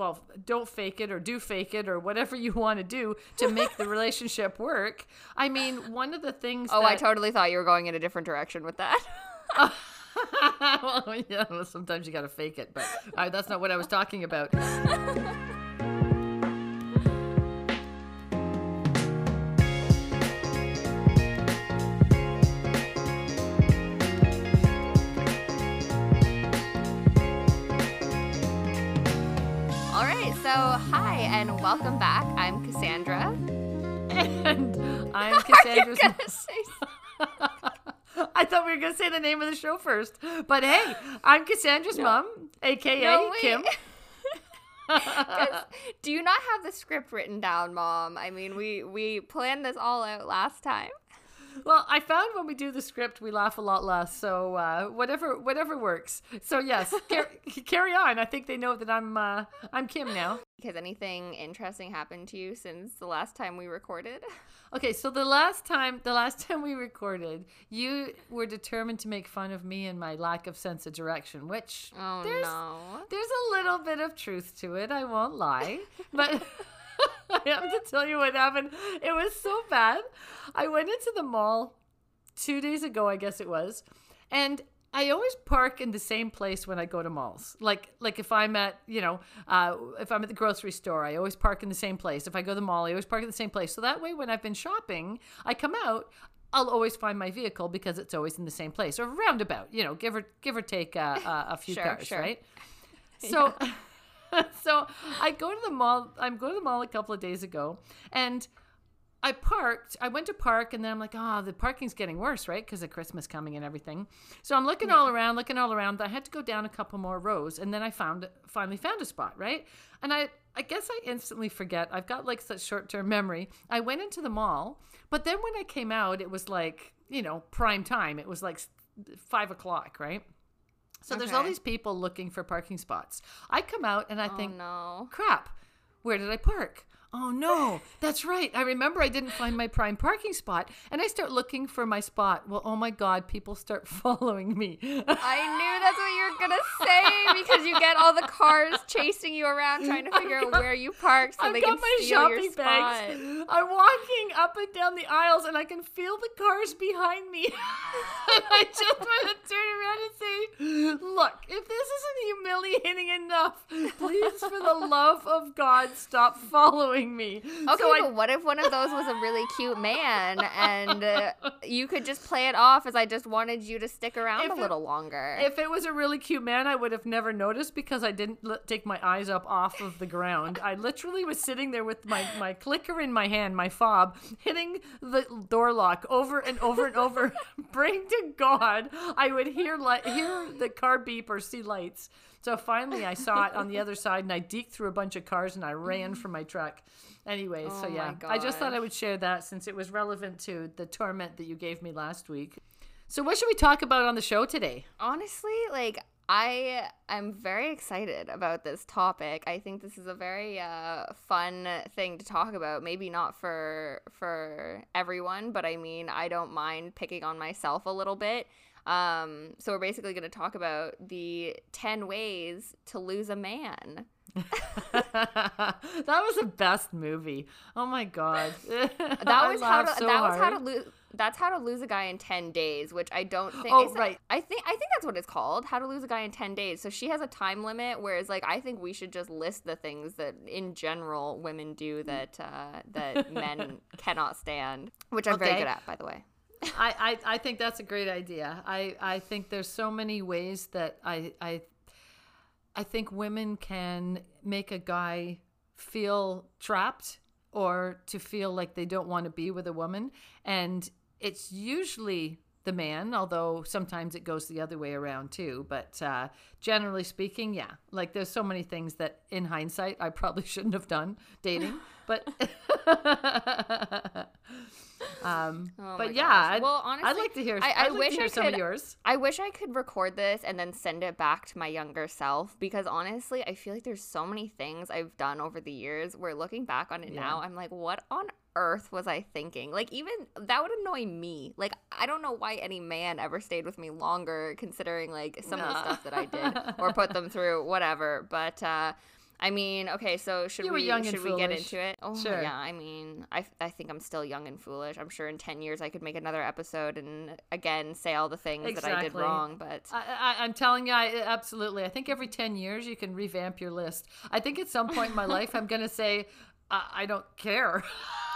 well, don't fake it or do fake it or whatever you want to do to make the relationship work. I mean, one of the things. Oh, that, I totally thought you were going in a different direction with that. well, yeah, sometimes you got to fake it, but uh, that's not what I was talking about. welcome back. I'm Cassandra. and I'm You're Cassandra's. gonna say I thought we were going to say the name of the show first. But hey, I'm Cassandra's mom, aka No. Kim. do you not have the script written down, Mom? I mean, we we planned this all out last time. Well, I found when we do the script, we laugh a lot less. So uh, whatever, whatever works. So yes, car- carry on. I think they know that I'm uh, I'm Kim now. Has anything interesting happened to you since the last time we recorded? Okay, so the last time, the last time we recorded, you were determined to make fun of me and my lack of sense of direction, which Oh there's no. there's a little bit of truth to it. I won't lie, but. I have to tell you what happened. It was so bad. I went into the mall two days ago, I guess it was, and I always park in the same place when I go to malls. Like, like if I'm at, you know, uh, if I'm at the grocery store, I always park in the same place. If I go to the mall, I always park in the same place. So that way, when I've been shopping, I come out. I'll always find my vehicle because it's always in the same place or roundabout, you know, give or give or take uh, uh, a few Sure, cars, sure. right? So, so I go to the mall. I'm going to the mall a couple of days ago, and I parked. I went to park, and then I'm like, oh, the parking's getting worse, right? Because of Christmas coming and everything. So I'm looking all around, looking all around. I had to go down a couple more rows, and then I found finally found a spot, right? And I. I guess I instantly forget. I've got like such short term memory. I went into the mall, but then when I came out, it was like, you know, prime time. It was like five o'clock, right? So there's all these people looking for parking spots. I come out and I Oh think, no. crap, where did I park? Oh no, that's right. I remember I didn't find my prime parking spot and I start looking for my spot. Well, oh my God, people start following me. I knew that's what you were gonna say because you get all the cars chasing you around trying to figure out where you park so I've they can steal your spot. bags. I'm walking up and down the aisles and I can feel the cars behind me. I just want to turn around and say, Look, if this isn't humiliating enough, please, for the love of God, stop following me. Okay, so I but what if one of those was a really cute man and uh, you could just play it off as I just wanted you to stick around If a it- little longer? If it was a really cute man, I would have never noticed because I didn't l- take my eyes up off of the ground. I literally was sitting there with my, my clicker in my hand, my fob, hitting the door lock over and over and over. Praying to God, I would hear li- hear the car beep or see lights. So finally, I saw it on the other side, and I deked through a bunch of cars, and I ran for my truck. Anyway, so Oh my yeah, I just thought I would share that since it was relevant to the torment that you gave me last week. So, what should we talk about on the show today? Honestly, like I am very excited about this topic. I think this is a very uh, fun thing to talk about. Maybe not for for everyone, but I mean, I don't mind picking on myself a little bit. Um, so we're basically going to talk about the 10 ways to lose a man. that was the best movie. Oh my god. That was how to so that was how to lose that's how to lose a guy in 10 days, which I don't think Oh, right. I think I think that's what it's called, how to lose a guy in 10 days. So she has a time limit whereas like I think we should just list the things that in general women do that uh, that men cannot stand, which I'm very good at by the way. I, I, I think that's a great idea. I, I think there's so many ways that I, I I think women can make a guy feel trapped or to feel like they don't want to be with a woman. And it's usually the man, although sometimes it goes the other way around too. But uh, generally speaking, yeah, like there's so many things that in hindsight I probably shouldn't have done dating. But um, Oh but yeah. I'd, Well, I'd like to hear. I- I I'd like wish to hear I some of yours. I wish I could record this and then send it back to my younger self because honestly, I feel like there's so many things I've done over the years where looking back on it Yeah. now, I'm like, what on earth was I thinking? Like, even that would annoy me. Like, I don't know why any man ever stayed with me longer, considering like some of the stuff that I did or put them through, whatever. But, uh, I mean, okay, so should You we should we get into it? Oh, Sure. yeah. I mean, I, I think I'm still young and foolish. I'm sure in 10 years I could make another episode and again say all the things that I did wrong, but I, I, I'm telling you, I, absolutely. I think every 10 years you can revamp your list. I think at some point in my life, I'm going to say, I, I don't care.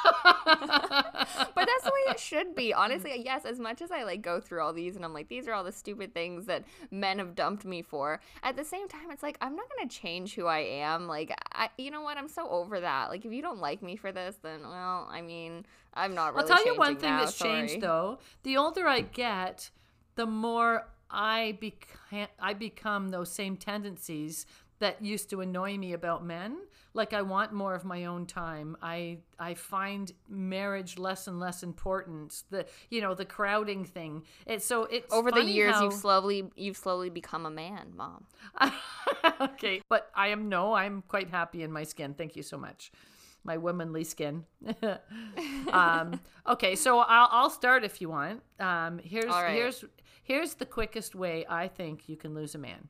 but that's the way it should be. Honestly, yes, as much as I like go through all these and I'm like, these are all the stupid things that men have dumped me for. At the same time, it's like I'm not gonna change who I am. Like, I, you know what? I'm so over that. Like, if you don't like me for this, then well, I mean, I'm not really. I'll tell you one thing now, that's changed though. The older I get, the more I become I become those same tendencies that used to annoy me about men. Like I want more of my own time. I I find marriage less and less important. The you know the crowding thing. It's so it's Over the years, how- you've slowly you've slowly become a man, mom. okay, but I am no, I'm quite happy in my skin. Thank you so much. My womanly skin. um, okay, so I'll, I'll start if you want. Um, here's right. here's here's the quickest way I think you can lose a man,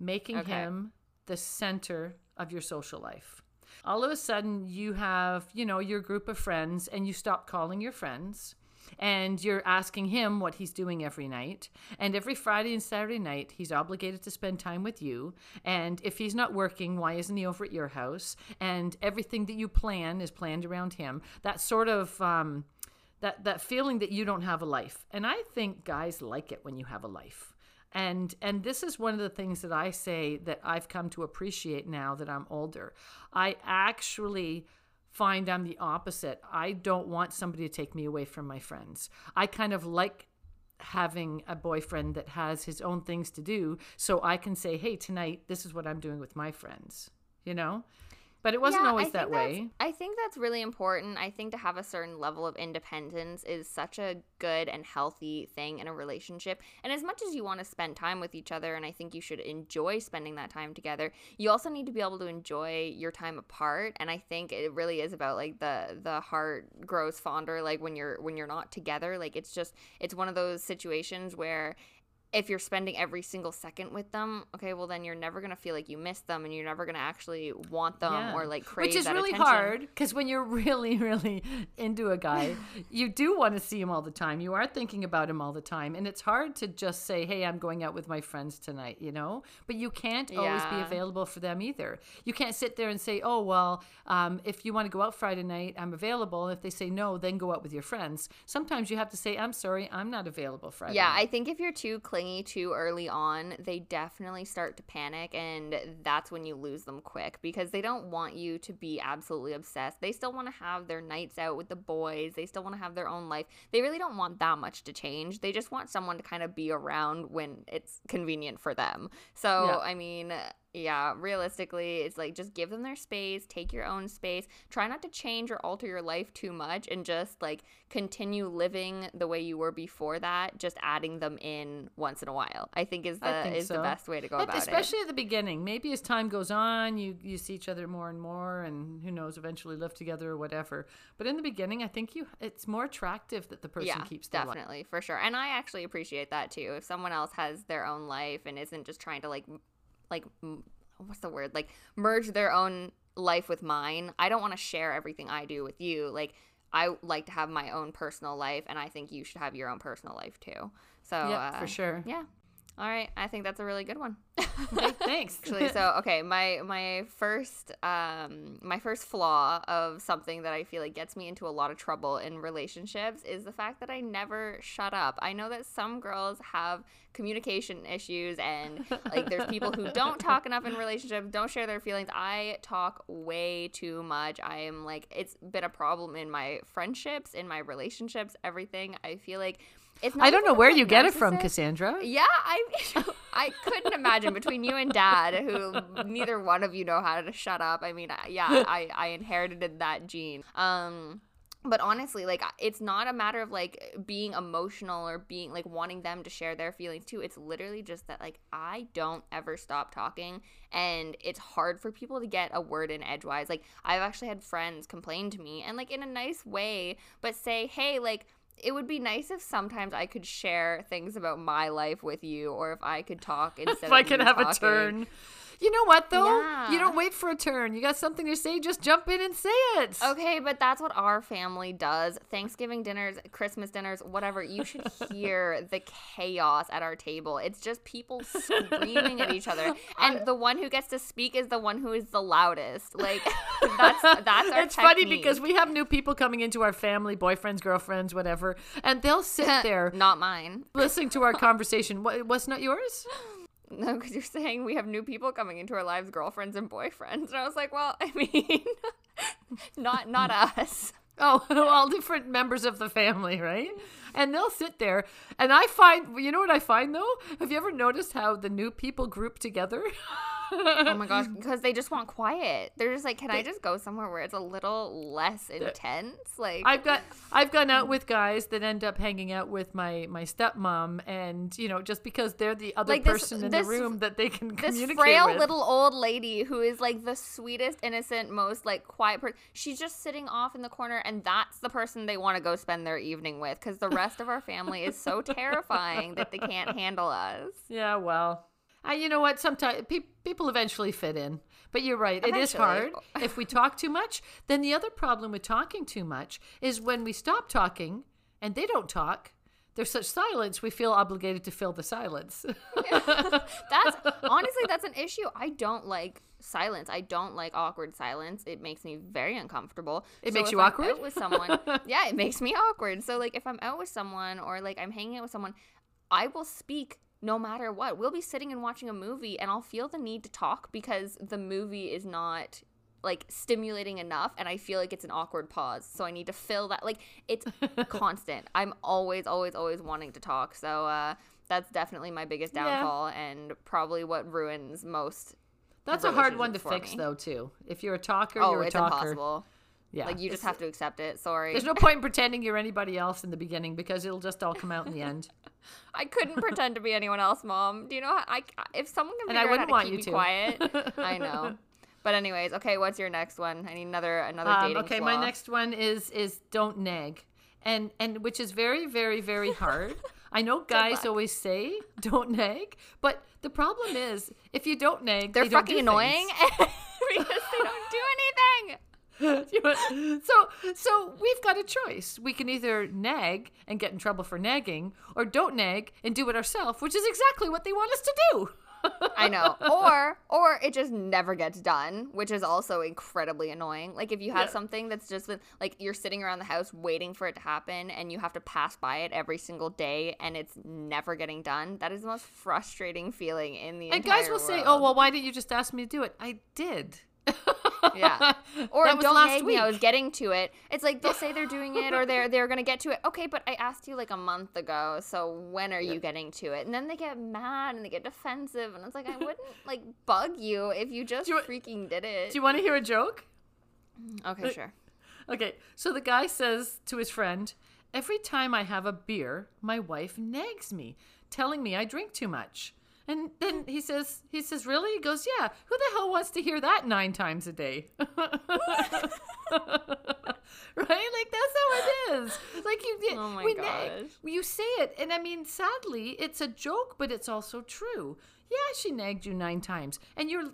making Okay. him the center of your social life. All of a sudden, you have you know your group of friends, and you stop calling your friends and you're asking him what he's doing every night. And every Friday and Saturday night, he's obligated to spend time with you. And if he's not working, why isn't he over at your house? And everything that you plan is planned around him. That sort of um, that that feeling that you don't have a life. And I think guys like it when you have a life. And and this is one of the things that I say that I've come to appreciate now that I'm older. I actually find I'm the opposite. I don't want somebody to take me away from my friends. I kind of like having a boyfriend that has his own things to do so I can say, "Hey, tonight this is what I'm doing with my friends." You know? But it wasn't Yeah, always that way. I think that's really important. I think to have a certain level of independence is such a good and healthy thing in a relationship. And as much as you want to spend time with each other, and I think you should enjoy spending that time together, you also need to be able to enjoy your time apart. And I think it really is about like the the heart grows fonder like when you're when you're not together. Like it's just it's one of those situations where if you're spending every single second with them, okay, well then you're never gonna feel like you miss them, and you're never gonna actually want them Yeah. or like crave Which is really attention. hard because when you're really, really into a guy, you do want to see him all the time. You are thinking about him all the time. And it's hard to just say, hey, I'm going out with my friends tonight, you know? But you can't always be available for them either. You can't sit there and say, oh, well, um, if you want to go out Friday night, I'm available. If they say no, then go out with your friends. Sometimes you have to say, I'm sorry, I'm not available Friday Yeah, night. I think if you're too clingy too early on, they definitely start to panic, and that's when you lose them quick because they don't want you to be absolutely obsessed. They still want to have their nights out with the boys, they still want to have their own life. They really don't want that much to change. They just want someone to kind of be around when it's convenient for them. So, Yeah. I mean, yeah, realistically, it's like just give them their space, take your own space, try not to change or alter your life too much, and just like continue living the way you were before that, just adding them in once in a while. I think is the think is the best way to go At- about it. especially at the beginning. Maybe as time goes on, you you see each other more and more, and who knows, eventually live together or whatever. But in the beginning, I think you it's more attractive that the person yeah, keeps their life. definitely for sure. And I actually appreciate that too. If someone else has their own life and isn't just trying to like, like, m- what's the word? Like merge their own life with mine. I don't want to share everything I do with you. Like I like to have my own personal life, and I think you should have your own personal life too. So Yeah, uh, for sure. Yeah. All right, I think that's a really good one. Okay, thanks. Actually, so okay, my my first um my first flaw of something that I feel like gets me into a lot of trouble in relationships is the fact that I never shut up. I know that some girls have communication issues and like there's people who don't talk enough in relationships, don't share their feelings. I talk way too much. I am like it's been a problem in my friendships, in my relationships, everything. I feel like it's not I don't know where you get it from, Cassandra. yeah, I I couldn't imagine between you and Dad, who neither one of you know how to shut up. I mean, yeah, I I inherited that gene. Um but honestly, like it's not a matter of like being emotional or being like wanting them to share their feelings too. It's literally just that like I don't ever stop talking and it's hard for people to get a word in edgewise. Like I've actually had friends complain to me and like in a nice way, but say, "Hey, like it would be nice if sometimes I could share things about my life with you, or if I could talk instead If of I could have a talking." turn. You know what though? Yeah. You don't wait for a turn. You got something to say, just jump in and say it. Okay, but that's what our family does. Thanksgiving dinners, Christmas dinners, whatever. You should hear the chaos at our table. It's just people screaming at each other, and the one who gets to speak is the one who is the loudest. Like that's that's our. it's funny because we have new people coming into our family, boyfriends, girlfriends, whatever, and they'll sit there not mine. listening to our conversation. What was not yours? No, because you're saying we have new people coming into our lives, girlfriends and boyfriends, and I was like, well, I mean, not not us. Oh, all different members of the family, right? And they'll sit there, and I find, you know what I find though? Have you ever noticed how the new people group together? Oh my gosh, because they just want quiet. They're just like, can I just go somewhere where it's a little less intense? Like, I've got I've gone out with guys that end up hanging out with my my stepmom, and you know just because they're the other Like this- person in this- the room that they can this communicate frail with. little old lady who is like the sweetest, innocent, most like quiet person. She's just sitting off in the corner, and that's the person they want to go spend their evening with because the rest of our family is so terrifying that they can't handle us. Yeah, well, you know what? Sometimes pe- people eventually fit in. But you're right. It is hard. If we talk too much, then the other problem with talking too much is when we stop talking and they don't talk. There's such silence, we feel obligated to fill the silence. That's honestly that's an issue. I don't like silence. I don't like awkward silence. It makes me very uncomfortable. It So makes you I'm awkward? With someone, yeah, it makes me awkward. So like if I'm out with someone or like I'm hanging out with someone, I will speak no matter what. We'll be sitting and watching a movie and I'll feel the need to talk because the movie is not like stimulating enough and I feel like it's an awkward pause. So I need to fill that like it's constant. I'm always always always wanting to talk. So uh that's definitely my biggest Yeah. downfall and probably what ruins most That's a hard one to fix, me. though, too. If you're a talker, Oh, you're a it's talker. impossible. Yeah, Like you just have to accept it. Sorry. There's no point in pretending you're anybody else in the beginning because it'll just all come out in the end. I couldn't pretend to be anyone else, mom. Do you know how I if someone can And figure I out how wouldn't to want keep you me to. quiet, I know. But anyways, okay, what's your next one? I need another another Um, dating okay, flaw. my next one is is don't nag, and and which is very very very hard. I know guys always say don't nag, but the problem is if you don't nag, They're they fucking do annoying because they don't do anything. So so we've got a choice. We can either nag and get in trouble for nagging, or don't nag and do it ourselves, which is exactly what they want us to do. I know. Or or it just never gets done, which is also incredibly annoying. Like if you have Yeah. something that's just been, like you're sitting around the house waiting for it to happen and you have to pass by it every single day and it's never getting done. That is the most frustrating feeling in the And guys will say, "Oh, well, why didn't you just ask me to do it?" I did. Yeah. Or That was don't last nag me. I was getting to it. It's like they'll say they're doing it or they're they're gonna get to it. Okay, but I asked you like a month ago, so when are you getting to it? And then they get mad and they get defensive, and it's like I wouldn't like bug you if you just you- freaking did it. Do you want to hear a joke? Mm, okay, sure. Okay, so the guy says to his friend, Every time I have a beer, my wife nags me, telling me I drink too much. And mm-hmm. then he says, he says, really? He goes, yeah. Who the hell wants to hear that nine times a day? right? Like that's how it is. Like you, Oh my we gosh. You say it, and I mean, sadly, it's a joke, but it's also true. Yeah, she nagged you nine times, and you're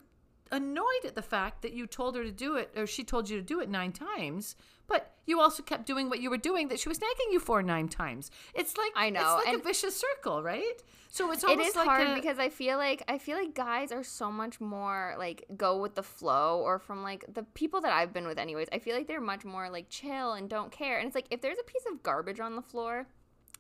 annoyed at the fact that you told her to do it, or she told you to do it nine times. But you also kept doing what you were doing that she was nagging you for nine times. It's like I know, It's like and- a vicious circle, right? So it's It almost is like hard a, because I feel like I feel like guys are so much more like go with the flow or from like the people that I've been with anyways. I feel like they're much more like chill and don't care. And it's like if there's a piece of garbage on the floor,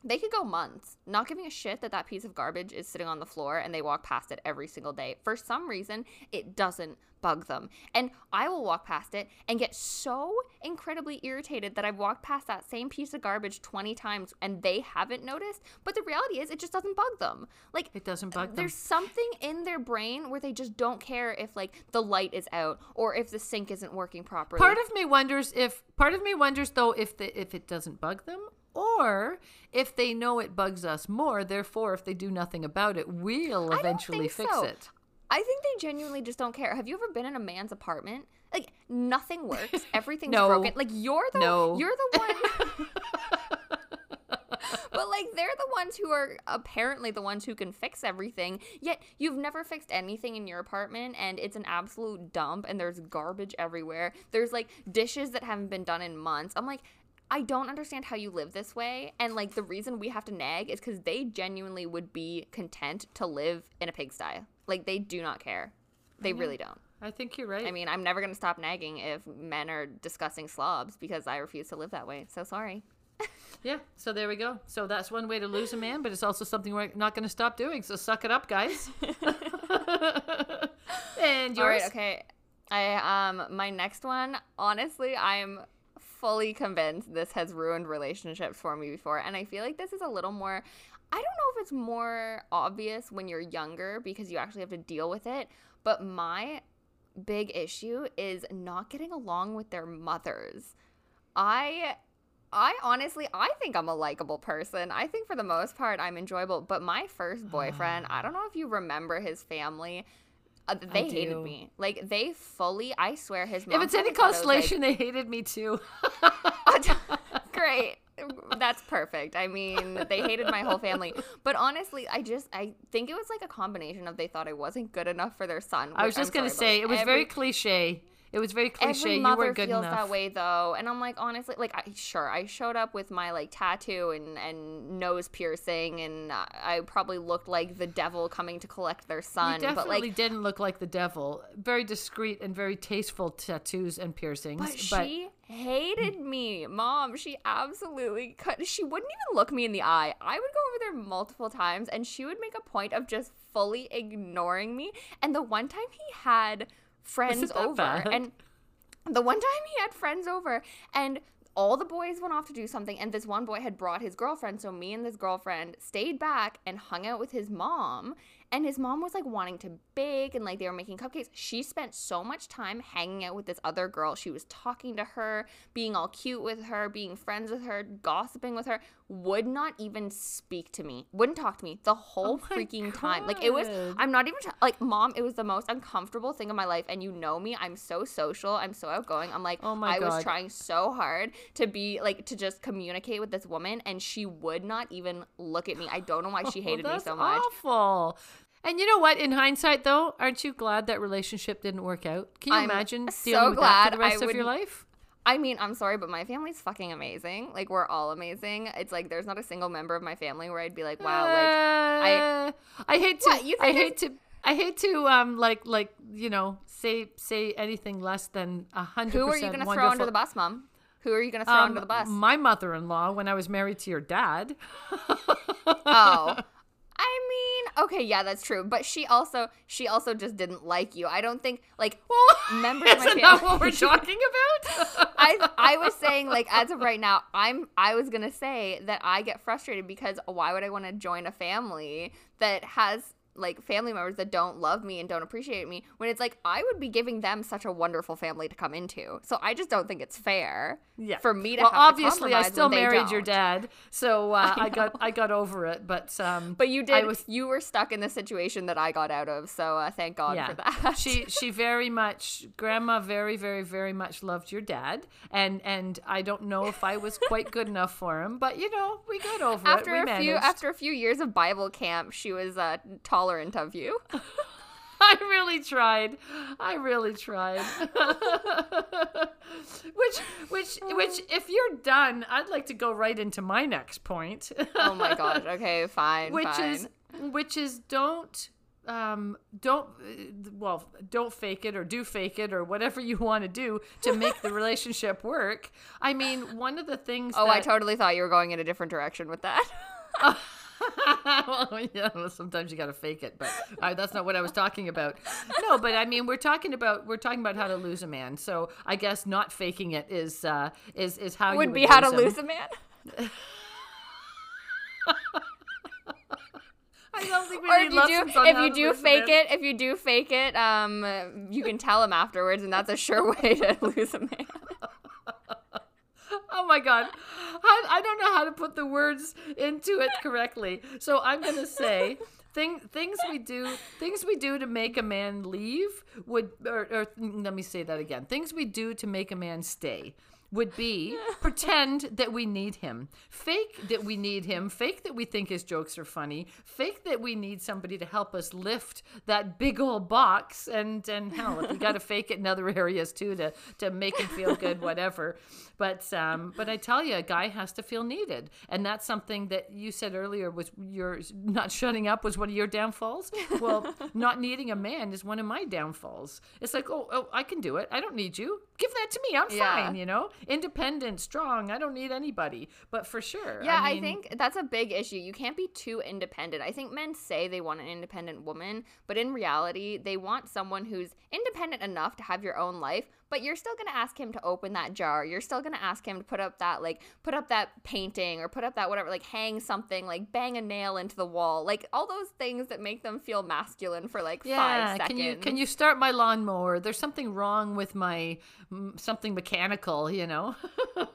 they could go months not giving a shit that that piece of garbage is sitting on the floor and they walk past it every single day. For some reason, it doesn't bug them. And I will walk past it and get so incredibly irritated that I've walked past that same piece of garbage 20 times and they haven't noticed. But the reality is, it just doesn't bug them. Like, it doesn't bug them. there's something in their brain where they just don't care if like the light is out or if the sink isn't working properly. Part of me wonders if part of me wonders though if the if it doesn't bug them or if they know it bugs us more. Therefore, if they do nothing about it, we'll eventually fix so. it. I think they genuinely just don't care. Have you ever been in a man's apartment? Like nothing works. Everything's No. broken. Like you're the No. you're the one but like they're the ones who are apparently the ones who can fix everything. Yet you've never fixed anything in your apartment and it's an absolute dump and there's garbage everywhere. There's like dishes that haven't been done in months. I'm like I don't understand how you live this way. And like the reason we have to nag is because they genuinely would be content to live in a pigsty. Like they do not care. They really don't. I think you're right. I mean, I'm never going to stop nagging if men are discussing slobs because I refuse to live that way. So sorry. yeah. So there we go. So that's one way to lose a man, but it's also something we're not going to stop doing. So suck it up, guys. and yours. All right. Okay. I um my next one. Honestly, I'm fully convinced this has ruined relationships for me before, and I feel like this is a little more. I don't know if it's more obvious when you're younger because you actually have to deal with it, but my big issue is not getting along with their mothers. I I honestly I think I'm a likable person. I think for the most part I'm enjoyable, but my first boyfriend, ah. I don't know if you remember his family. Uh, they hated me. Like they fully, I swear his mom If it's any probably thought I was, like, consolation, they hated me too. Great. That's perfect. I mean, they hated my whole family. But honestly, I just I think it was like a combination of they thought I wasn't good enough for their son. I was just I'm going to sorry, say but it was every- very cliche. It was very cliche. Every You mother weren't good feels enough. that way though, and I'm like honestly, like I, sure I showed up with my like tattoo and and nose piercing, and I probably looked like the devil coming to collect their son. You but like, didn't look like the devil. Very discreet and very tasteful tattoos and piercings. but she hated me, mom. She absolutely cut. She wouldn't even look me in the eye. I would go over there multiple times, and she would make a point of just fully ignoring me. And the one time he had friends over, bad? and the one time he had friends over and all the boys went off to do something and this one boy had brought his girlfriend so me and this girlfriend stayed back and hung out with his mom and his mom was like wanting to bake and like they were making cupcakes. She spent so much time hanging out with this other girl. She was talking to her being all cute with her being friends with her gossiping with her would not even speak to me wouldn't talk to me the whole Oh freaking time like it was I'm not even like mom. It was the most uncomfortable thing in my life, and you know me. I'm so social. I'm so outgoing. I'm like, Oh my god, I was trying so hard to be like to just communicate with this woman, and she would not even look at me. I don't know why she Oh, hated me so much. Awful. And you know what? In hindsight, though, aren't you glad that relationship didn't work out? Can you I'm imagine so dealing with that for the rest of your life? I mean, I'm sorry, but my family's fucking amazing. Like we're all amazing. It's like there's not a single member of my family where I'd be like, wow, like I I hate to What, I hate to I hate to um like like you know say say anything less than a hundred. who are you gonna throw under the bus, mom? Who are you gonna throw under the bus? Um, My mother-in-law when I was married to your dad. oh. I mean, okay, yeah, that's true. But she also she also just didn't like you. I don't think like well, members of my that what we're talking about? I I was saying like as of right now, I'm I was gonna say that I get frustrated because why would I want to join a family that has like family members that don't love me and don't appreciate me when it's like I would be giving them such a wonderful family to come into. So I just don't think it's fair. Yeah. For me to well, have to obviously, I still married your dad, so uh, I, I got I got over it. But um, But you I did. was you were stuck in the situation that I got out of. So uh, thank God yeah. for that. she she very much grandma very very very much loved your dad, and and I don't know if I was quite good enough for him, but you know we got over after it. We a managed. few after a few years of Bible camp, she was uh, tolerant of you. I really tried. I really tried. which, which, which, if you're done, I'd like to go right into my next point. oh my gosh. Okay, fine. which fine. is, which is, don't, um, don't, uh, well, don't fake it or do fake it or whatever you want to do to make the relationship work. I mean, one of the things. Oh, that, I totally thought you were going in a different direction with that. Well, yeah, well, sometimes you got to fake it, but uh, that's not what I was talking about. No, but I mean, we're talking about we're talking about how to lose a man. So I guess not faking it is uh, is is how you Would would be how to him. lose a man. I don't think we Or if you do, if you do fake it, if you do fake it, um, you can tell him afterwards, and that's a sure way to lose a man. Oh my god, I, I don't know how to put the words into it correctly. So I'm gonna say. Thing, things we do things we do to make a man leave would or, or let me say that again things we do to make a man stay would be pretend that we need him, fake that we need him, fake that we think his jokes are funny, fake that we need somebody to help us lift that big old box, and and hell, if we got to fake it in other areas too to to make him feel good, whatever. But um, but I tell you, a guy has to feel needed, and that's something that you said earlier was your not shutting up was one of your downfalls. Well, not needing a man is one of my downfalls. It's like, oh, oh I can do it. I don't need you. Give that to me. I'm Yeah. fine. You know, independent, strong. I don't need anybody. But for sure, Yeah, I, mean, think that's a big issue. You can't be too independent. I think men say they want an independent woman, but in reality, they want someone who's independent enough to have your own life, but you're still going to ask him to open that jar. You're still going to ask him to put up that like put up that painting or put up that whatever, like hang something, like bang a nail into the wall. Like all those things that make them feel masculine for like 5 Yeah, seconds. can you can you start my lawnmower? There's something wrong with my mm, something mechanical, you know.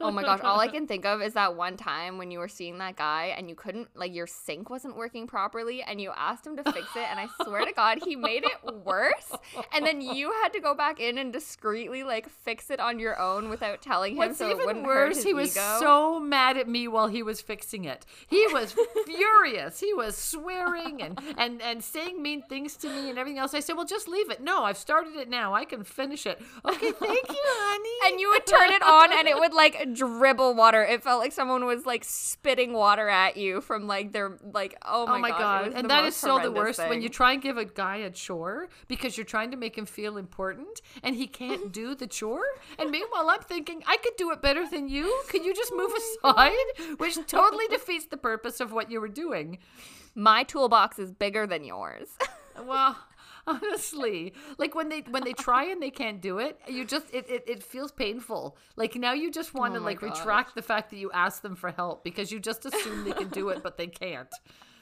Oh my gosh, all I can think of is that one time when you were seeing that guy and you couldn't like your sink wasn't working properly and you asked him to fix it and I swear to god he made it worse and then you had to go back in and discreetly like fix it on your own without telling him What's so it even worse, he was ego. so mad at me while he was fixing it. He was furious. He was swearing and, and, and saying mean things to me and everything else. I said, Well, just leave it. No, I've started it now. I can finish it. Okay, thank you, honey. and you would turn it on and it would like dribble water. It felt like someone was like spitting water at you from like their like oh my, Oh my it god! And that is so the worst when you try and give a guy a chore because you're trying to make him feel important and he can't do the chore. And meanwhile, I'm thinking I could do it better than you. Could you just move aside? Which totally defeats the purpose of what you were doing. my toolbox is bigger than yours. Well, honestly, like when they when they try and they can't do it, you just it it, it feels painful. Like now you just want Oh to like gosh. retract the fact that you asked them for help because you just assume they can do it but they can't.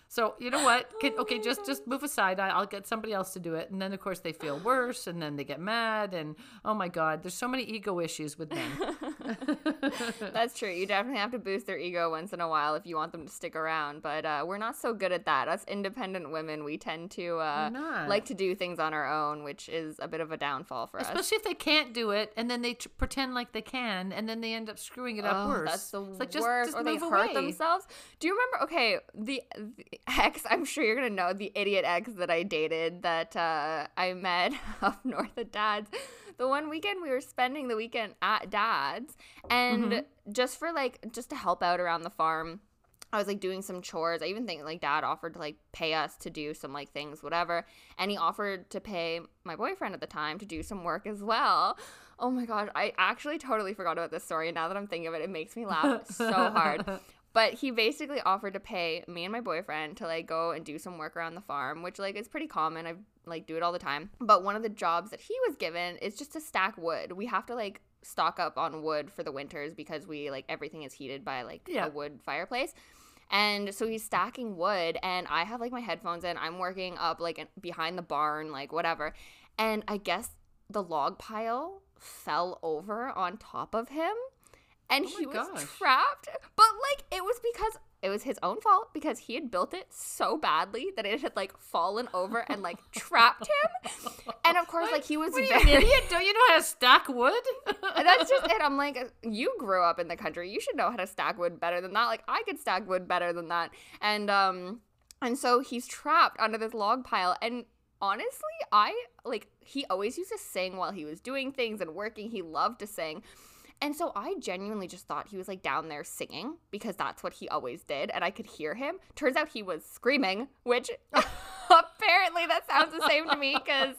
So you know what? Can, okay, just just move aside. I, I'll get somebody else to do it, and then of course they feel worse, and then they get mad, and oh my god, there's so many ego issues with men. That's true. You definitely have to boost their ego once in a while if you want them to stick around. But uh, we're not so good at that. Us independent women, we tend to uh, like to do things on our own, which is a bit of a downfall for us. Especially if they can't do it, and then they tr- pretend like they can, and then they end up screwing it up Oh, worse. That's the It's like, just- worst. just or they move hurt themselves. Do you remember? Okay, the, the ex. I'm sure you're gonna know the idiot ex that I dated that uh, I met up north at Dad's. The one weekend we were spending the weekend at Dad's, and Mm-hmm. just for like just to help out around the farm. I was like doing some chores. I even think like dad offered to like pay us to do some like things, whatever. And he offered to pay my boyfriend at the time to do some work as well. Oh my gosh, I actually totally forgot about this story. And now that I'm thinking of it, it makes me laugh so hard. But he basically offered to pay me and my boyfriend to like go and do some work around the farm, which like is pretty common. I like do it all the time. But one of the jobs that he was given is just to stack wood. We have to like stock up on wood for the winters because we like everything is heated by like Yeah. a wood fireplace. And so he's stacking wood, and I have like my headphones in. I'm working up like behind the barn, like whatever. And I guess the log pile fell over on top of him, and Oh he was gosh. trapped. Like it was because it was his own fault because he had built it so badly that it had like fallen over and like trapped him. And of course, like he was What are you, an very idiot? Don't you know how to stack wood? that's just it. I'm like, you grew up in the country. You should know how to stack wood better than that. Like, I could stack wood better than that. And um, and so he's trapped under this log pile. And honestly, I like he always used to sing while he was doing things and working. He loved to sing. And so I genuinely just thought he was like down there singing because that's what he always did. And I could hear him. Turns out he was screaming, which oh. apparently that sounds the same to me because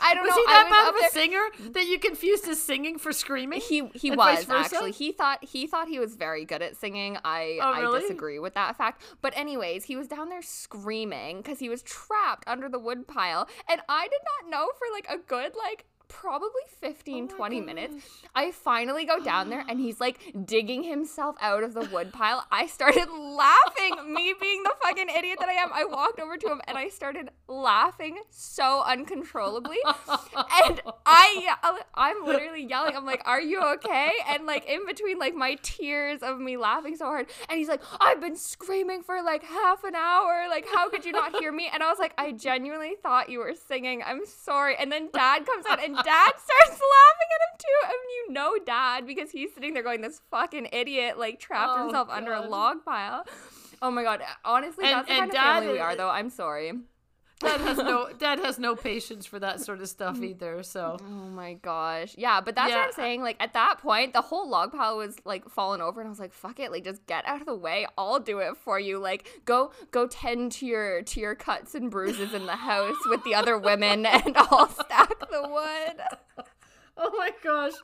I don't was know. Was he I that bad of a singer that you confused his singing for screaming? he he was actually. He thought he thought he was very good at singing. I Oh, really? I disagree with that fact. But anyways, he was down there screaming because he was trapped under the wood pile, and I did not know for like a good like probably 15 Oh my 20 minutes. i finally go down there and he's like digging himself out of the wood pile. I started laughing. Me being the fucking idiot that i am i walked over to him and i started laughing so uncontrollably. And I'm literally yelling. I'm like, "Are you okay?" And like in between like my tears of me laughing so hard, and he's like, "I've been screaming for like half an hour. Like, how could you not hear me?" And I was like, "I genuinely thought you were singing. I'm sorry." And then Dad comes out, and Dad starts laughing at him too. And you know, dad because he's sitting there going, "This fucking idiot like trapped Oh, himself under a log pile." Oh my god! Honestly, And- that's the kind of family we are, though. I'm sorry. Dad has no dad has no patience for that sort of stuff either. So Oh my gosh. Yeah, but that's Yeah. what I'm saying. Like at that point, the whole log pile was like falling over and I was like, fuck it, like just get out of the way. I'll do it for you. Like go go tend to your to your cuts and bruises in the house with the other women and I'll stack the wood. Oh my gosh.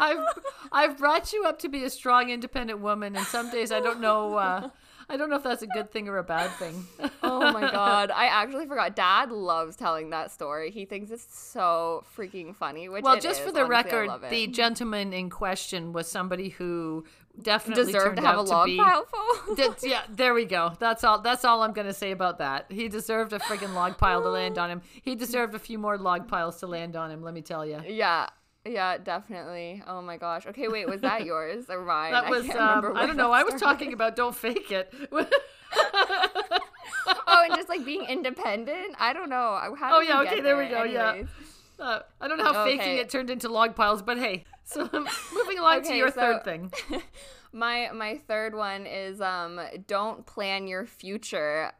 I've I've brought you up to be a strong independent woman and some days I don't know uh I don't know if that's a good thing or a bad thing. Oh my god. I actually forgot. Dad loves telling that story. He thinks it's so freaking funny. Which Well, just is. for the Honestly, record, the gentleman in question was somebody who definitely deserved to have a log pile full. That's- yeah, there we go. That's all. That's all I'm gonna say about that. He deserved a friggin' log pile to land on him. He deserved a few more log piles to land on him. Let me tell you. Yeah. Yeah, definitely. Oh my gosh. Okay, wait, was that yours or mine? That I was. can't Um, remember I don't know. I was started. talking about don't fake it. oh, and just like being independent. I don't know. How Oh, yeah, okay, there we go, yeah. Uh, I don't know how faking it turned into log piles, but hey. So moving along to your so- third thing. My my third one is um don't plan your future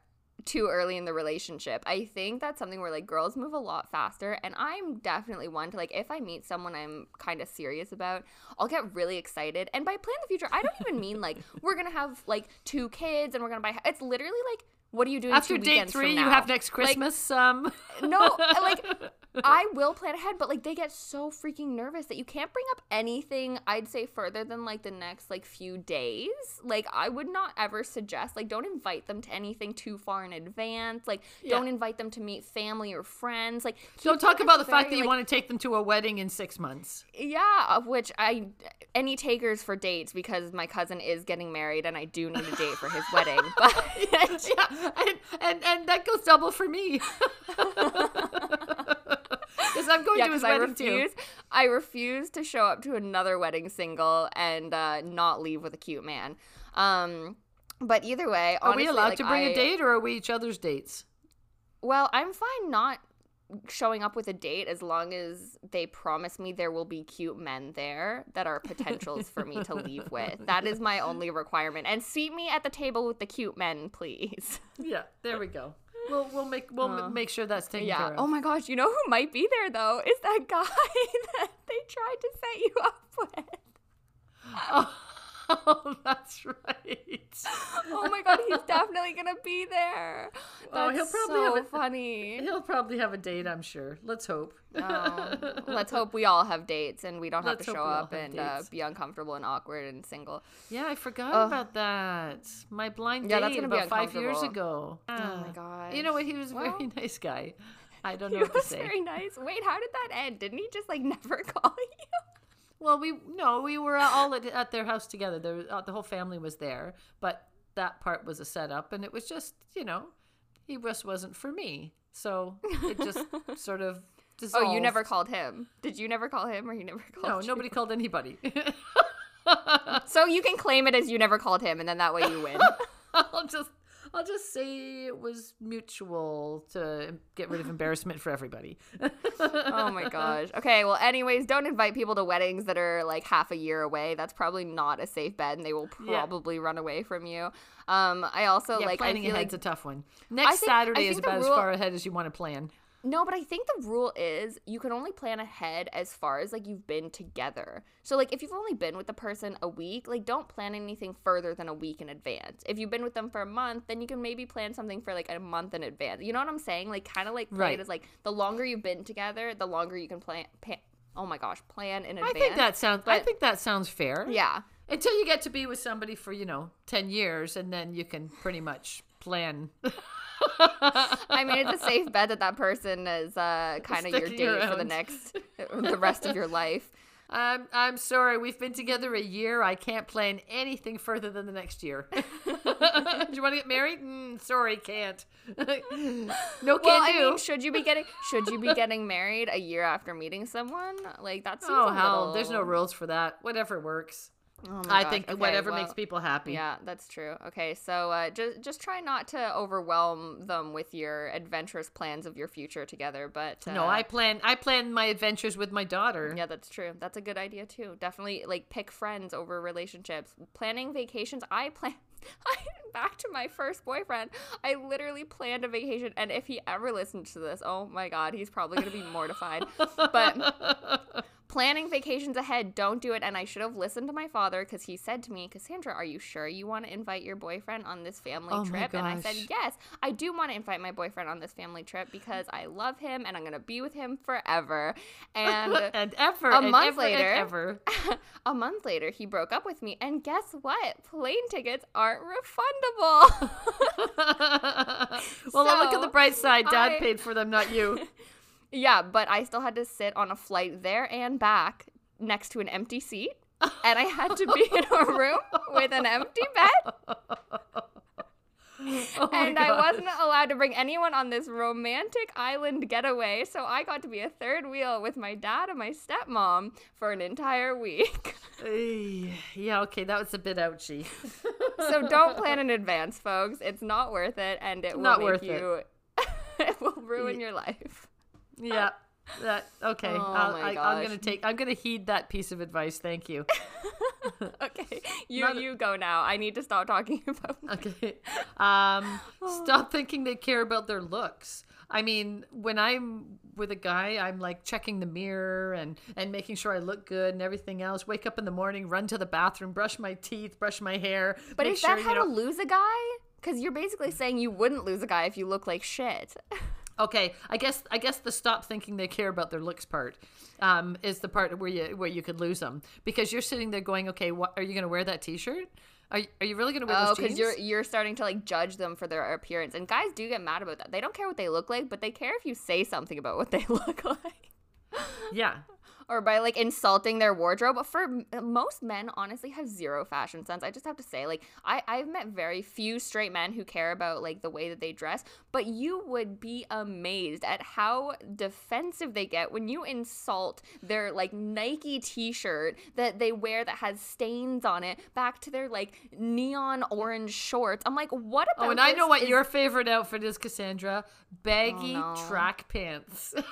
too early in the relationship. I think that's something where like girls move a lot faster and I'm definitely one to like if I meet someone I'm kind of serious about, I'll get really excited. And by plan the future, I don't even mean like we're going to have like two kids and we're going to buy it's literally like what are you doing After date three, from you have next Like, Christmas. um, no, like I will plan ahead, but like they get so freaking nervous that you can't bring up anything I'd say further than like the next like few days. Like I would not ever suggest like don't invite them to anything too far in advance. Like Yeah. don't invite them to meet family or friends. Like don't talk about the fact that you like, want to take them to a wedding in six months. yeah, of which I any takers for dates because my cousin is getting married and I do need a date for his wedding. But yeah, and, and and that goes double for me. Because I'm going yeah, to his I wedding too. refuse. I refuse to show up to another wedding single and uh, not leave with a cute man. Um, but either way, Are honestly, we allowed like, to bring I- a date, or are we each other's dates? Well, I'm fine not showing up with a date as long as they promise me there will be cute men there that are potentials for me to leave with. That is my only requirement. And seat me at the table with the cute men, please. Yeah, there we go. We'll we'll make we'll m- oh. make sure that's taken Yeah. care of. Oh my gosh, you know who might be there though? Is that guy that they tried to set you up with. Oh, that's right. Oh my god, he's definitely gonna be there. That's Oh, he'll probably so have a- funny. He'll probably have a date, I'm sure. Let's hope. Oh, let's hope we all have dates and we don't have Let's to show up and uh, be uncomfortable and awkward and single. Yeah, I forgot Ugh. about that. My blind Yeah, date about five years ago. Oh Ah. my god. You know what? He was a Well- very nice guy. I don't He know what to was say. very nice. Wait, how did that end? Didn't he just like never call you? Well, we no, we were all at, at their house together. There, uh, the whole family was there, but that part was a setup, and it was just you know, he just wasn't for me. So it just sort of dissolved. Oh, you never called him. Did you never call him or he never called No, you? nobody called anybody. So you can claim it as you never called him and then that way you win. I'll just I'll just say it was mutual to get rid of embarrassment for everybody. oh my gosh. Okay, well anyways, don't invite people to weddings that are like half a year away. That's probably not a safe bet and they will Yeah. probably run away from you. Um I also yeah, like I planning feel ahead's like a tough one. Next think- Saturday is about as far ahead as you want to plan. No, but I think the rule is you can only plan ahead as far as like you've been together. So like if you've only been with the person a week, like don't plan anything further than a week in advance. If you've been with them for a month, then you can maybe plan something for like a month in advance. You know what I'm saying? Like kind of like play Right. it as like the longer you've been together, the longer you can plan. Oh my gosh, plan in advance. I think that sounds. I think that sounds fair. yeah. Until you get to be with somebody for you know ten years, and then you can pretty much plan. I mean, it's a safe bet that that person is uh, kind of your date for the next, the rest of your life. I'm I'm sorry. We've been together a year. I can't plan anything further than the next year. Do you want to get married? Mm, sorry, can't. no, can't Well, I do. mean, should you be getting should you be getting married a year after meeting someone? Like that's oh hell, little... there's no rules for that. Whatever works. Oh I gosh. think Okay, whatever well, makes people happy. Yeah, that's true. Okay, so uh, just just try not to overwhelm them with your adventurous plans of your future together. But uh, No, I plan I plan my adventures with my daughter. Yeah, that's true. That's a good idea too. Definitely like pick friends over relationships. Planning vacations. I plan I back to my first boyfriend. I literally planned a vacation and if he ever listens to this, oh my god, he's probably going to be mortified. But planning vacations ahead, don't do it and I should have listened to my father cuz he said to me, "Cassandra, are you sure you want to invite your boyfriend on this family Oh trip?" And I said, "Yes, I do want to invite my boyfriend on this family trip because I love him and I'm going to be with him forever." And and ever A and month ever later- ever. a month later, he broke up with me, and guess what? Plane tickets aren't refundable. well, look at the bright side. Dad I- paid for them, not you. Yeah, but I still had to sit on a flight there and back next to an empty seat, and I had to be in a room with an empty bed, Oh and I wasn't allowed to bring anyone on this romantic island getaway. So I got to be a third wheel with my dad and my stepmom for an entire week. Yeah, okay, that was a bit ouchy. so don't plan in advance, folks. It's not worth it, and it will Not make worth it. you. it will ruin your life. Yeah. That okay. Oh I, I'm gonna take. I'm gonna heed that piece of advice. Thank you. Okay, you Not- you go now. I need to stop talking about. Okay. Um, stop thinking they care about their looks. I mean, when I'm with a guy, I'm like checking the mirror and and making sure I look good and everything else. Wake up in the morning, run to the bathroom, brush my teeth, brush my hair. But is sure, that you how know- to lose a guy? Because you're basically saying you wouldn't lose a guy if you look like shit. Okay, I guess I guess the stop thinking they care about their looks part um, is the part where you where you could lose them because you're sitting there going, okay, what are you going to wear that T-shirt? Are you, are you really going to wear Oh, those because you're you're starting to like judge them for their appearance, and guys do get mad about that. They don't care what they look like, but they care if you say something about what they look like. yeah. Or by like insulting their wardrobe. But for most men, honestly, have zero fashion sense. I just have to say, like, I I've met very few straight men who care about like the way that they dress. But you would be amazed at how defensive they get when you insult their like Nike T-shirt that they wear that has stains on it back to their like neon orange shorts. I'm like, what oh, about? Oh, and I know what is- your favorite outfit is, Cassandra. Baggy Oh, no. track pants.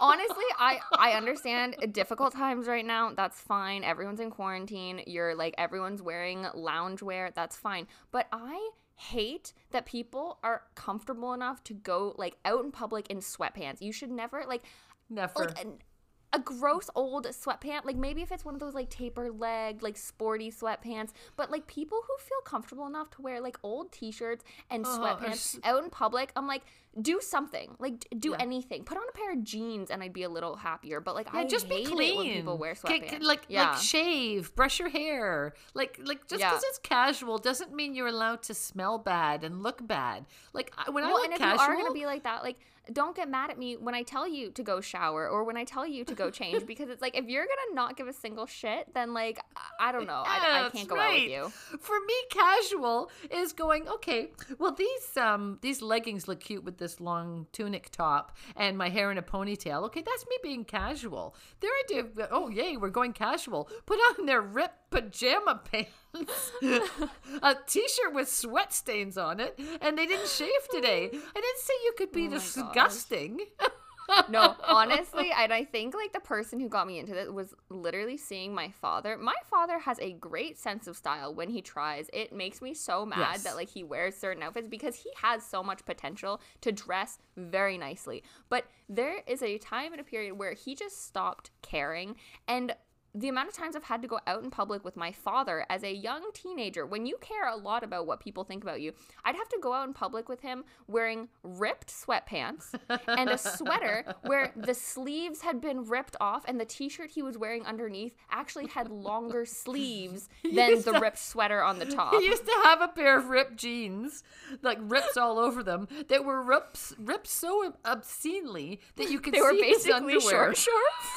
honestly i i understand difficult times right now that's fine everyone's in quarantine you're like everyone's wearing loungewear that's fine but i hate that people are comfortable enough to go like out in public in sweatpants you should never like Never. like a gross old sweatpant like maybe if it's one of those like taper leg like sporty sweatpants but like people who feel comfortable enough to wear like old t-shirts and Oh, sweatpants out in public i'm like do something like do Yeah. anything put on a pair of jeans and i'd be a little happier but like yeah, i just be clean. when people wear sweatpants k- like yeah like shave, brush your hair. Like like just because it's casual doesn't mean you're allowed to smell bad and look bad. Like when I well, look and if casual, you are gonna be like that, like don't get mad at me when I tell you to go shower or when I tell you to go change because it's like if you're gonna not give a single shit, then like I- don't know, I, I can't go out with you. For me, casual is going okay. Well, these um these leggings look cute with this long tunic top and my hair in a ponytail. Okay, that's me being casual. Their idea, of, oh yay, we're going casual. Put on their ripped pajama pants, a t-shirt with sweat stains on it, and they didn't shave today. I didn't say you could be Oh disgusting. no, honestly, and I think like the person who got me into this was literally seeing my father. My father has a great sense of style when he tries. It makes me so mad Yes. that like he wears certain outfits because he has so much potential to dress very nicely. But there is a time and a period where he just stopped caring and the amount of times I've had to go out in public with my father as a young teenager, when you care a lot about what people think about you, I'd have to go out in public with him wearing ripped sweatpants and a sweater where the sleeves had been ripped off and the t shirt he was wearing underneath actually had longer sleeves than the ripped sweater on the top. He used to have a pair of ripped jeans, like rips all over them, that were rips ripped so obscenely that you could They see were his underwear. short shorts.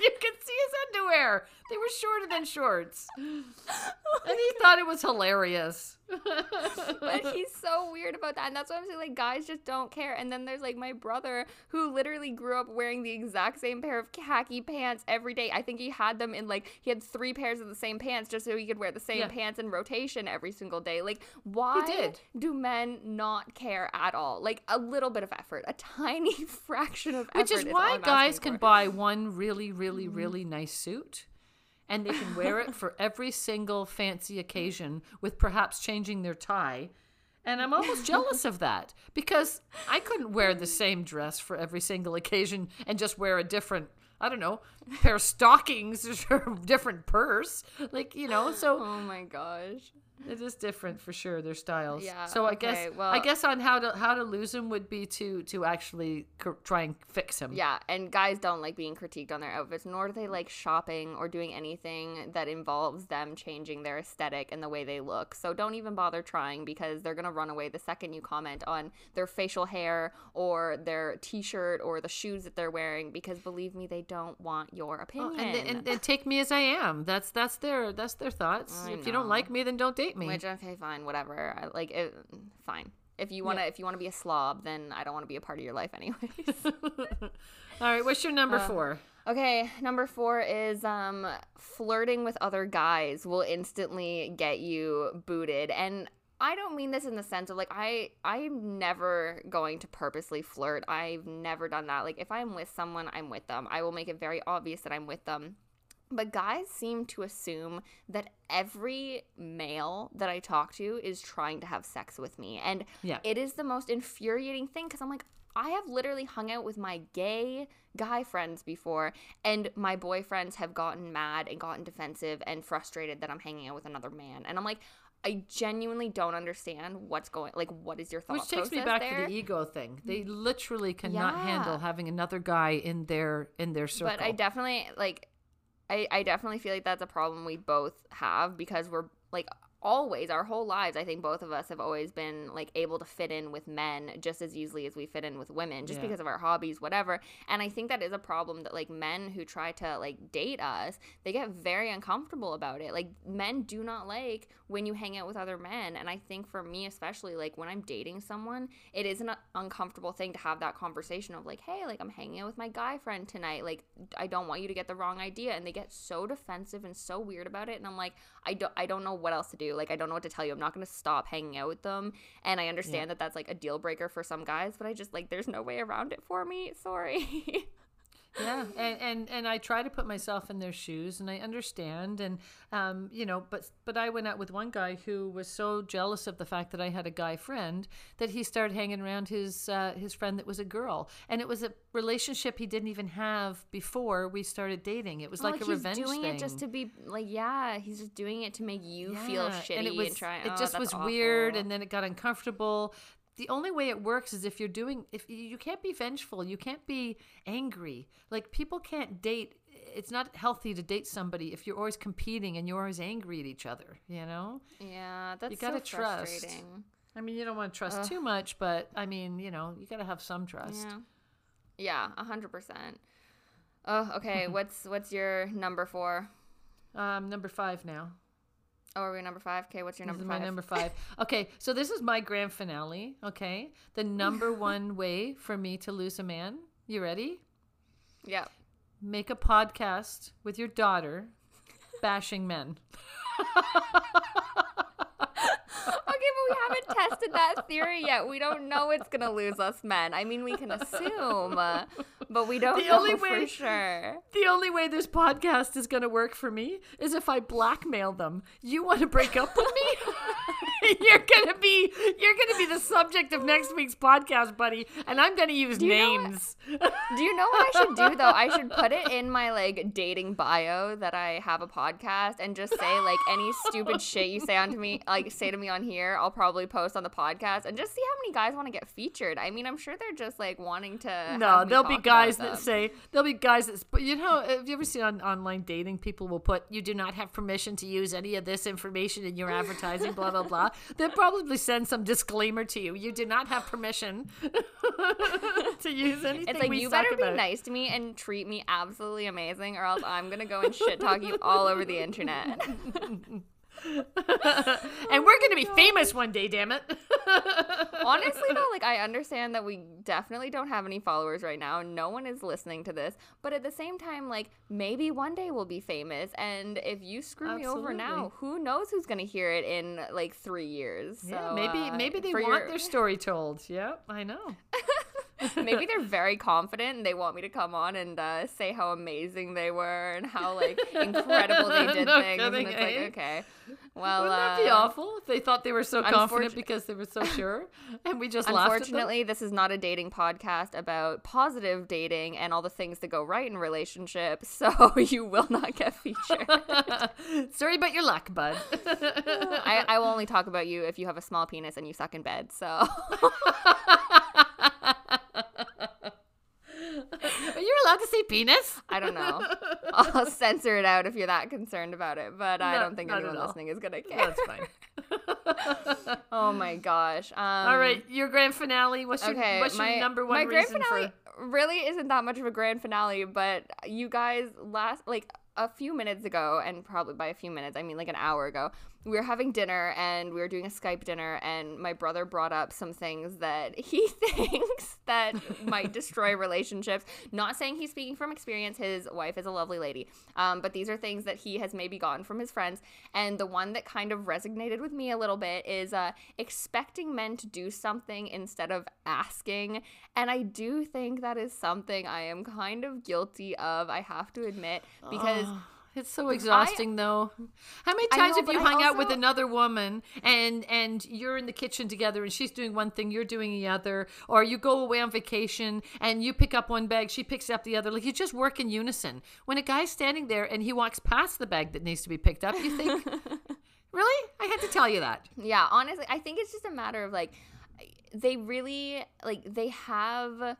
you could see his underwear there. They were shorter than shorts, and he thought it was hilarious. but he's so weird about that. And that's why I'm saying. Like, guys just don't care. And then there's like my brother who literally grew up wearing the exact same pair of khaki pants every day. I think he had them in like, he had three pairs of the same pants just so he could wear the same Yeah. pants in rotation every single day. Like, why did. do men not care at all? Like, a little bit of effort, a tiny fraction of Which effort. is all why guys can buy one really, really, really mm-hmm. nice suit and they can wear it for every single fancy occasion with perhaps changing their tie. And I'm almost jealous of that because I couldn't wear the same dress for every single occasion and just wear a different, I don't know, pair of stockings or different purse. Like, you know, so Oh my gosh. It is different for sure their styles. Yeah, So I okay, guess I guess on how to how to lose him would be to to actually cor- try and fix him. Yeah, and guys don't like being critiqued on their outfits, nor do they like shopping or doing anything that involves them changing their aesthetic and the way they look. So don't even bother trying because they're gonna run away the second you comment on their facial hair or their t-shirt or the shoes that they're wearing. Because believe me, they don't want your Well, opinion. and, and, and take me as I am. That's that's their that's their thoughts. I if you don't like me, then don't date me. Which okay, fine, whatever. I, like, it, fine. If you wanna, if you wanna be a slob, then I don't want to be a part of your life, anyways. All right, what's your number Uh, four? Okay, number four is um flirting with other guys will instantly get you booted. And I don't mean this in the sense of like I I'm never going to purposely flirt. I've never done that. Like if I'm with someone, I'm with them. I will make it very obvious that I'm with them. But guys seem to assume that every male that I talk to is trying to have sex with me. And Yeah. it is the most infuriating thing because I'm like, I have literally hung out with my gay guy friends before, and my boyfriends have gotten mad and gotten defensive and frustrated that I'm hanging out with another man. And I'm like, I genuinely don't understand what's going like what is your thought Which takes me back there? to the ego thing. They literally cannot Yeah. handle having another guy in their in their circle. But I definitely like I, I definitely feel like that's a problem we both have because we're like always our whole lives I think both of us have always been like able to fit in with men just as easily as we fit in with women just Yeah. because of our hobbies whatever. And I think that is a problem that like men who try to like date us they get very uncomfortable about it. Like men do not like when you hang out with other men. And I think for me especially like when I'm dating someone it is an uncomfortable thing to have that conversation of like hey like I'm hanging out with my guy friend tonight. Like I don't want you to get the wrong idea. And they get so defensive and so weird about it. And I'm like I don't I don't know what else to do like I don't know what to tell you I'm not going to stop hanging out with them and I understand that that's like a deal breaker for some guys but I just like there's no way around it for me sorry yeah and, and and i try to put myself in their shoes and i understand and um you know but but i went out with one guy who was so jealous of the fact that i had a guy friend that he started hanging around his uh, his friend that was a girl. And it was a relationship he didn't even have before we started dating. It was like a he's revenge doing thing it just to be like yeah he's just doing it to make you feel Yeah, shitty and it was try it oh, just that's was weird and then it got uncomfortable the only way it works is if you're doing if you- you can't be vengeful you can't be angry like people can't date it's not healthy to date somebody if you're always competing and you're always angry at each other you know yeah that's gotta so trust. frustrating. i mean you don't want to trust too much but i mean you know you got to have some trust Yeah. Yeah, a hundred percent. Oh, okay. what's what's your number four? um number five now Oh, are we number five? Okay, what's your This number is five? my number five. Okay, so this is my grand finale. Okay, the number one way for me to lose a man. You ready? Yeah. make a podcast with your daughter bashing men. Okay, but we haven't tested that theory yet. We don't know it's gonna lose us men. I mean, we can assume, uh, but we don't The know only way- for sure. The only way this podcast is going to work for me is if I blackmail them. You want to break up with me? you're going to be you're going to be the subject of next week's podcast, buddy, and I'm going to use what- names. Do you know what I should do though? I should put it in my like dating bio that I have a podcast and just say like any stupid shit you say onto me, like say to me on here, I'll probably post on the podcast and just see how many guys want to get featured. I mean, I'm sure they're just like wanting to. No, there'll be talk guys about that say there'll be guys that but you know have you ever seen on online dating people will put you do not have permission to use any of this information in your advertising blah blah blah. They'll probably send some disclaimer to you. You do not have permission to use anything. It's like you better be nice to me and treat me absolutely amazing, or else I'm gonna go and shit talk you all over the internet. and we're going to be famous one day, damn it. Honestly, though, like I understand that we definitely don't have any followers right now. No one is listening to this. But at the same time, like maybe one day we'll be famous. And if you screw me over now, who knows who's going to hear it in like three years? yeah, So, maybe uh, maybe they want your- their story told. Yep, I know. maybe they're very confident and they want me to come on and uh, say how amazing they were and how like incredible they did No things. kidding, and it's eh? like, okay, well, Wouldn't that be uh, awful if they thought they were so confident because they were so sure and we just laughed at them? Unfortunately, this is not a dating podcast about positive dating and all the things that go right in relationships, so you will not get featured. Sorry about your luck, bud. I, I will only talk about you if you have a small penis and you suck in bed. So Are you allowed to say penis? I don't know. I'll censor it out if you're that concerned about it, but I don't think anyone listening is gonna care. That's fine. Oh my gosh. Um, All right, your grand finale. What's your, Okay, what's my your number one my grand finale really isn't that much of a grand finale, but you guys last like a few minutes ago, and probably by a few minutes, I mean like an hour ago, we were having dinner and we were doing a Skype dinner, and my brother brought up some things that he thinks that might destroy relationships. Not saying he's speaking from experience; his wife is a lovely lady, um, but these are things that he has maybe gotten from his friends. And the one that kind of resonated with me a little bit is uh, expecting men to do something instead of asking. And I do think that is something I am kind of guilty of, I have to admit, because. It's so exhausting, though. How many times know, have you I hung out with another woman and and you're in the kitchen together and she's doing one thing, you're doing the other, or you go away on vacation and you pick up one bag, she picks up the other. Like you just work in unison. When a guy's standing there and he walks past the bag that needs to be picked up, you think, really? I had to tell you that. Yeah, honestly, I think it's just a matter of like they really like they have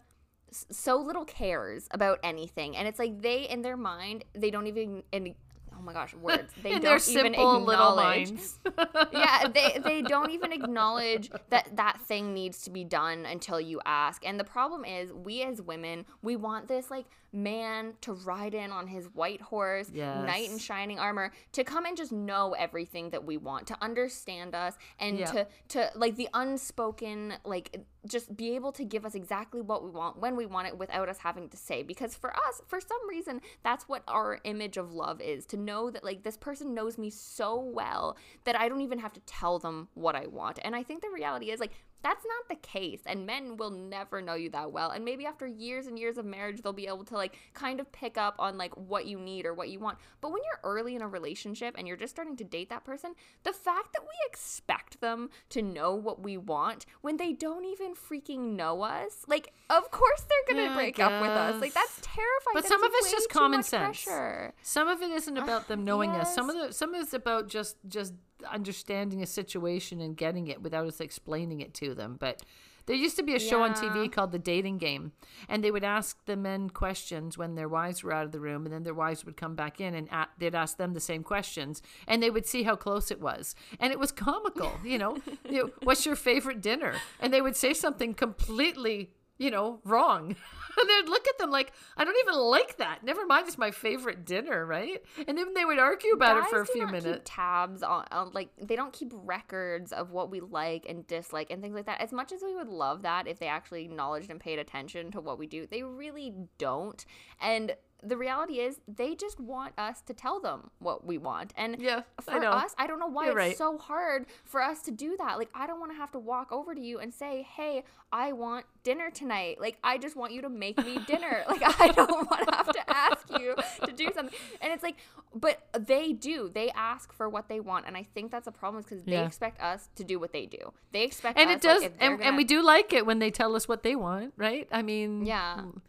so little cares about anything, and it's like they in their mind they don't even and oh my gosh words they in don't their even simple little acknowledge minds. yeah, they they don't even acknowledge that that thing needs to be done until you ask. And the problem is, we as women, we want this like man to ride in on his white horse, knight in shining armor, to come and just know everything that we want, to understand us, and to to like the unspoken like just be able to give us exactly what we want when we want it without us having to say. Because for us for some reason that's what our image of love is to know that like this person knows me so well that I don't even have to tell them what I want. And I think the reality is like that's not the case and men will never know you that well and maybe after years and years of marriage they'll be able to like kind of pick up on like what you need or what you want but when you're early in a relationship and you're just starting to date that person the fact that we expect them to know what we want when they don't even freaking know us like of course they're gonna Yeah, break up with us like that's terrifying But some of it's just common sense. pressure. Some of it isn't about them knowing us. Some of the some of it's about just just understanding a situation and getting it without us explaining it to them. But there used to be a show on TV called The Dating Game, and they would ask the men questions when their wives were out of the room, and then their wives would come back in and a- they'd ask them the same questions, and they would see how close it was, and it was comical. You know, you know, what's your favorite dinner? And they would say something completely, you know, wrong. And they'd look at them like, I don't even like that. Never mind, it's my favorite dinner, right? And then they would argue about it for a few minutes. tabs on, on like they don't keep records of what we like and dislike and things like that. As much as we would love that if they actually acknowledged and paid attention to what we do, they really don't. And the reality is they just want us to tell them what we want. And Yeah, for know. us, I don't know why You're it's right. so hard for us to do that. Like I don't want to have to walk over to you and say, "Hey, I want dinner tonight." Like I just want you to make me dinner. like I don't want to have to ask you to do something. And it's like, but they do. They ask for what they want, and I think that's a problem because they Yeah. expect us to do what they do. They expect And us, it does, like, and, and gonna- we do like it when they tell us what they want, right? I mean, Yeah. Mm.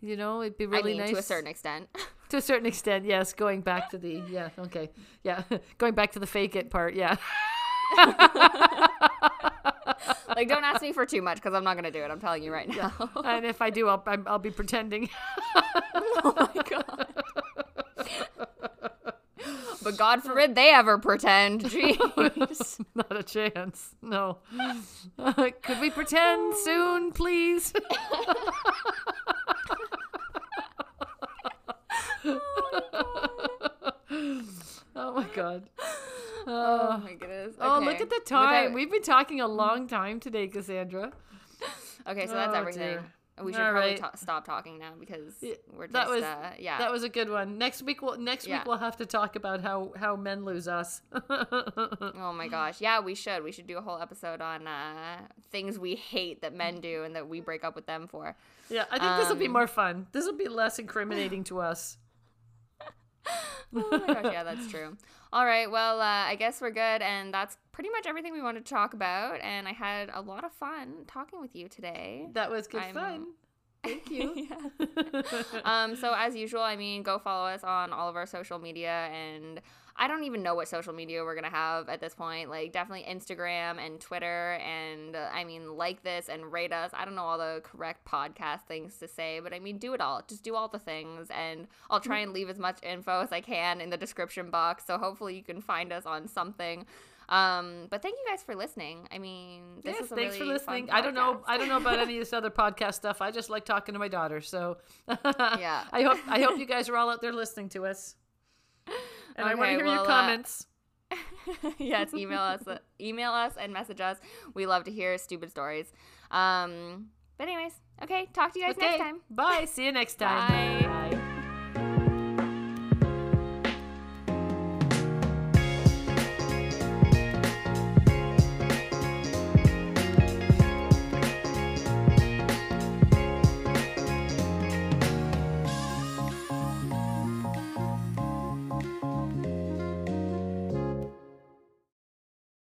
You know, it'd be I really mean, nice to a certain extent. To a certain extent, yes. Going back to the yeah, okay, yeah, going back to the fake it part, yeah. like, don't ask me for too much because I'm not gonna do it. I'm telling you right now. and if I do, I'll I'll be pretending. oh my god. But God forbid they ever pretend. Jeez. Not a chance. No. could we pretend soon, please? oh my god. Oh my oh goodness. Oh, look at the time. Without- We've been talking a long time today, Cassandra. Okay, so that's Oh, everything. dear. We should All probably right. ta- stop talking now because we're just that was- uh, yeah. That was a good one. Next week we'll next Yeah. week we'll have to talk about how how men lose us. oh my gosh. Yeah, we should. We should do a whole episode on uh, things we hate that men do and that we break up with them for. yeah, I think this will be Um, more fun. This will be less incriminating to us. Oh my gosh, yeah, that's true. All right, well, uh, I guess we're good, and that's pretty much everything we wanted to talk about. And I had a lot of fun talking with you today. That was good I'm- fun. Thank you. Um, so as usual, I mean, go follow us on all of our social media, and I don't even know what social media we're gonna have at this point. Like, definitely Instagram and Twitter, and uh, I mean, like this and rate us. I don't know all the correct podcast things to say, but I mean, do it all. Just do all the things, and I'll try and leave as much info as I can in the description box. So hopefully, you can find us on something. Um, but thank you guys for listening. I mean, this yes, a thanks for really fun listening. I don't know. I don't know about any of this other podcast stuff. I just like talking to my daughter. So Yeah. I hope I hope you guys are all out there listening to us. And I want to hear well, your uh, comments. yes, email us, email us, and message us. We love to hear stupid stories. Um, but anyways, okay, talk to you guys okay. next time. Bye. See you next time. Bye. Bye.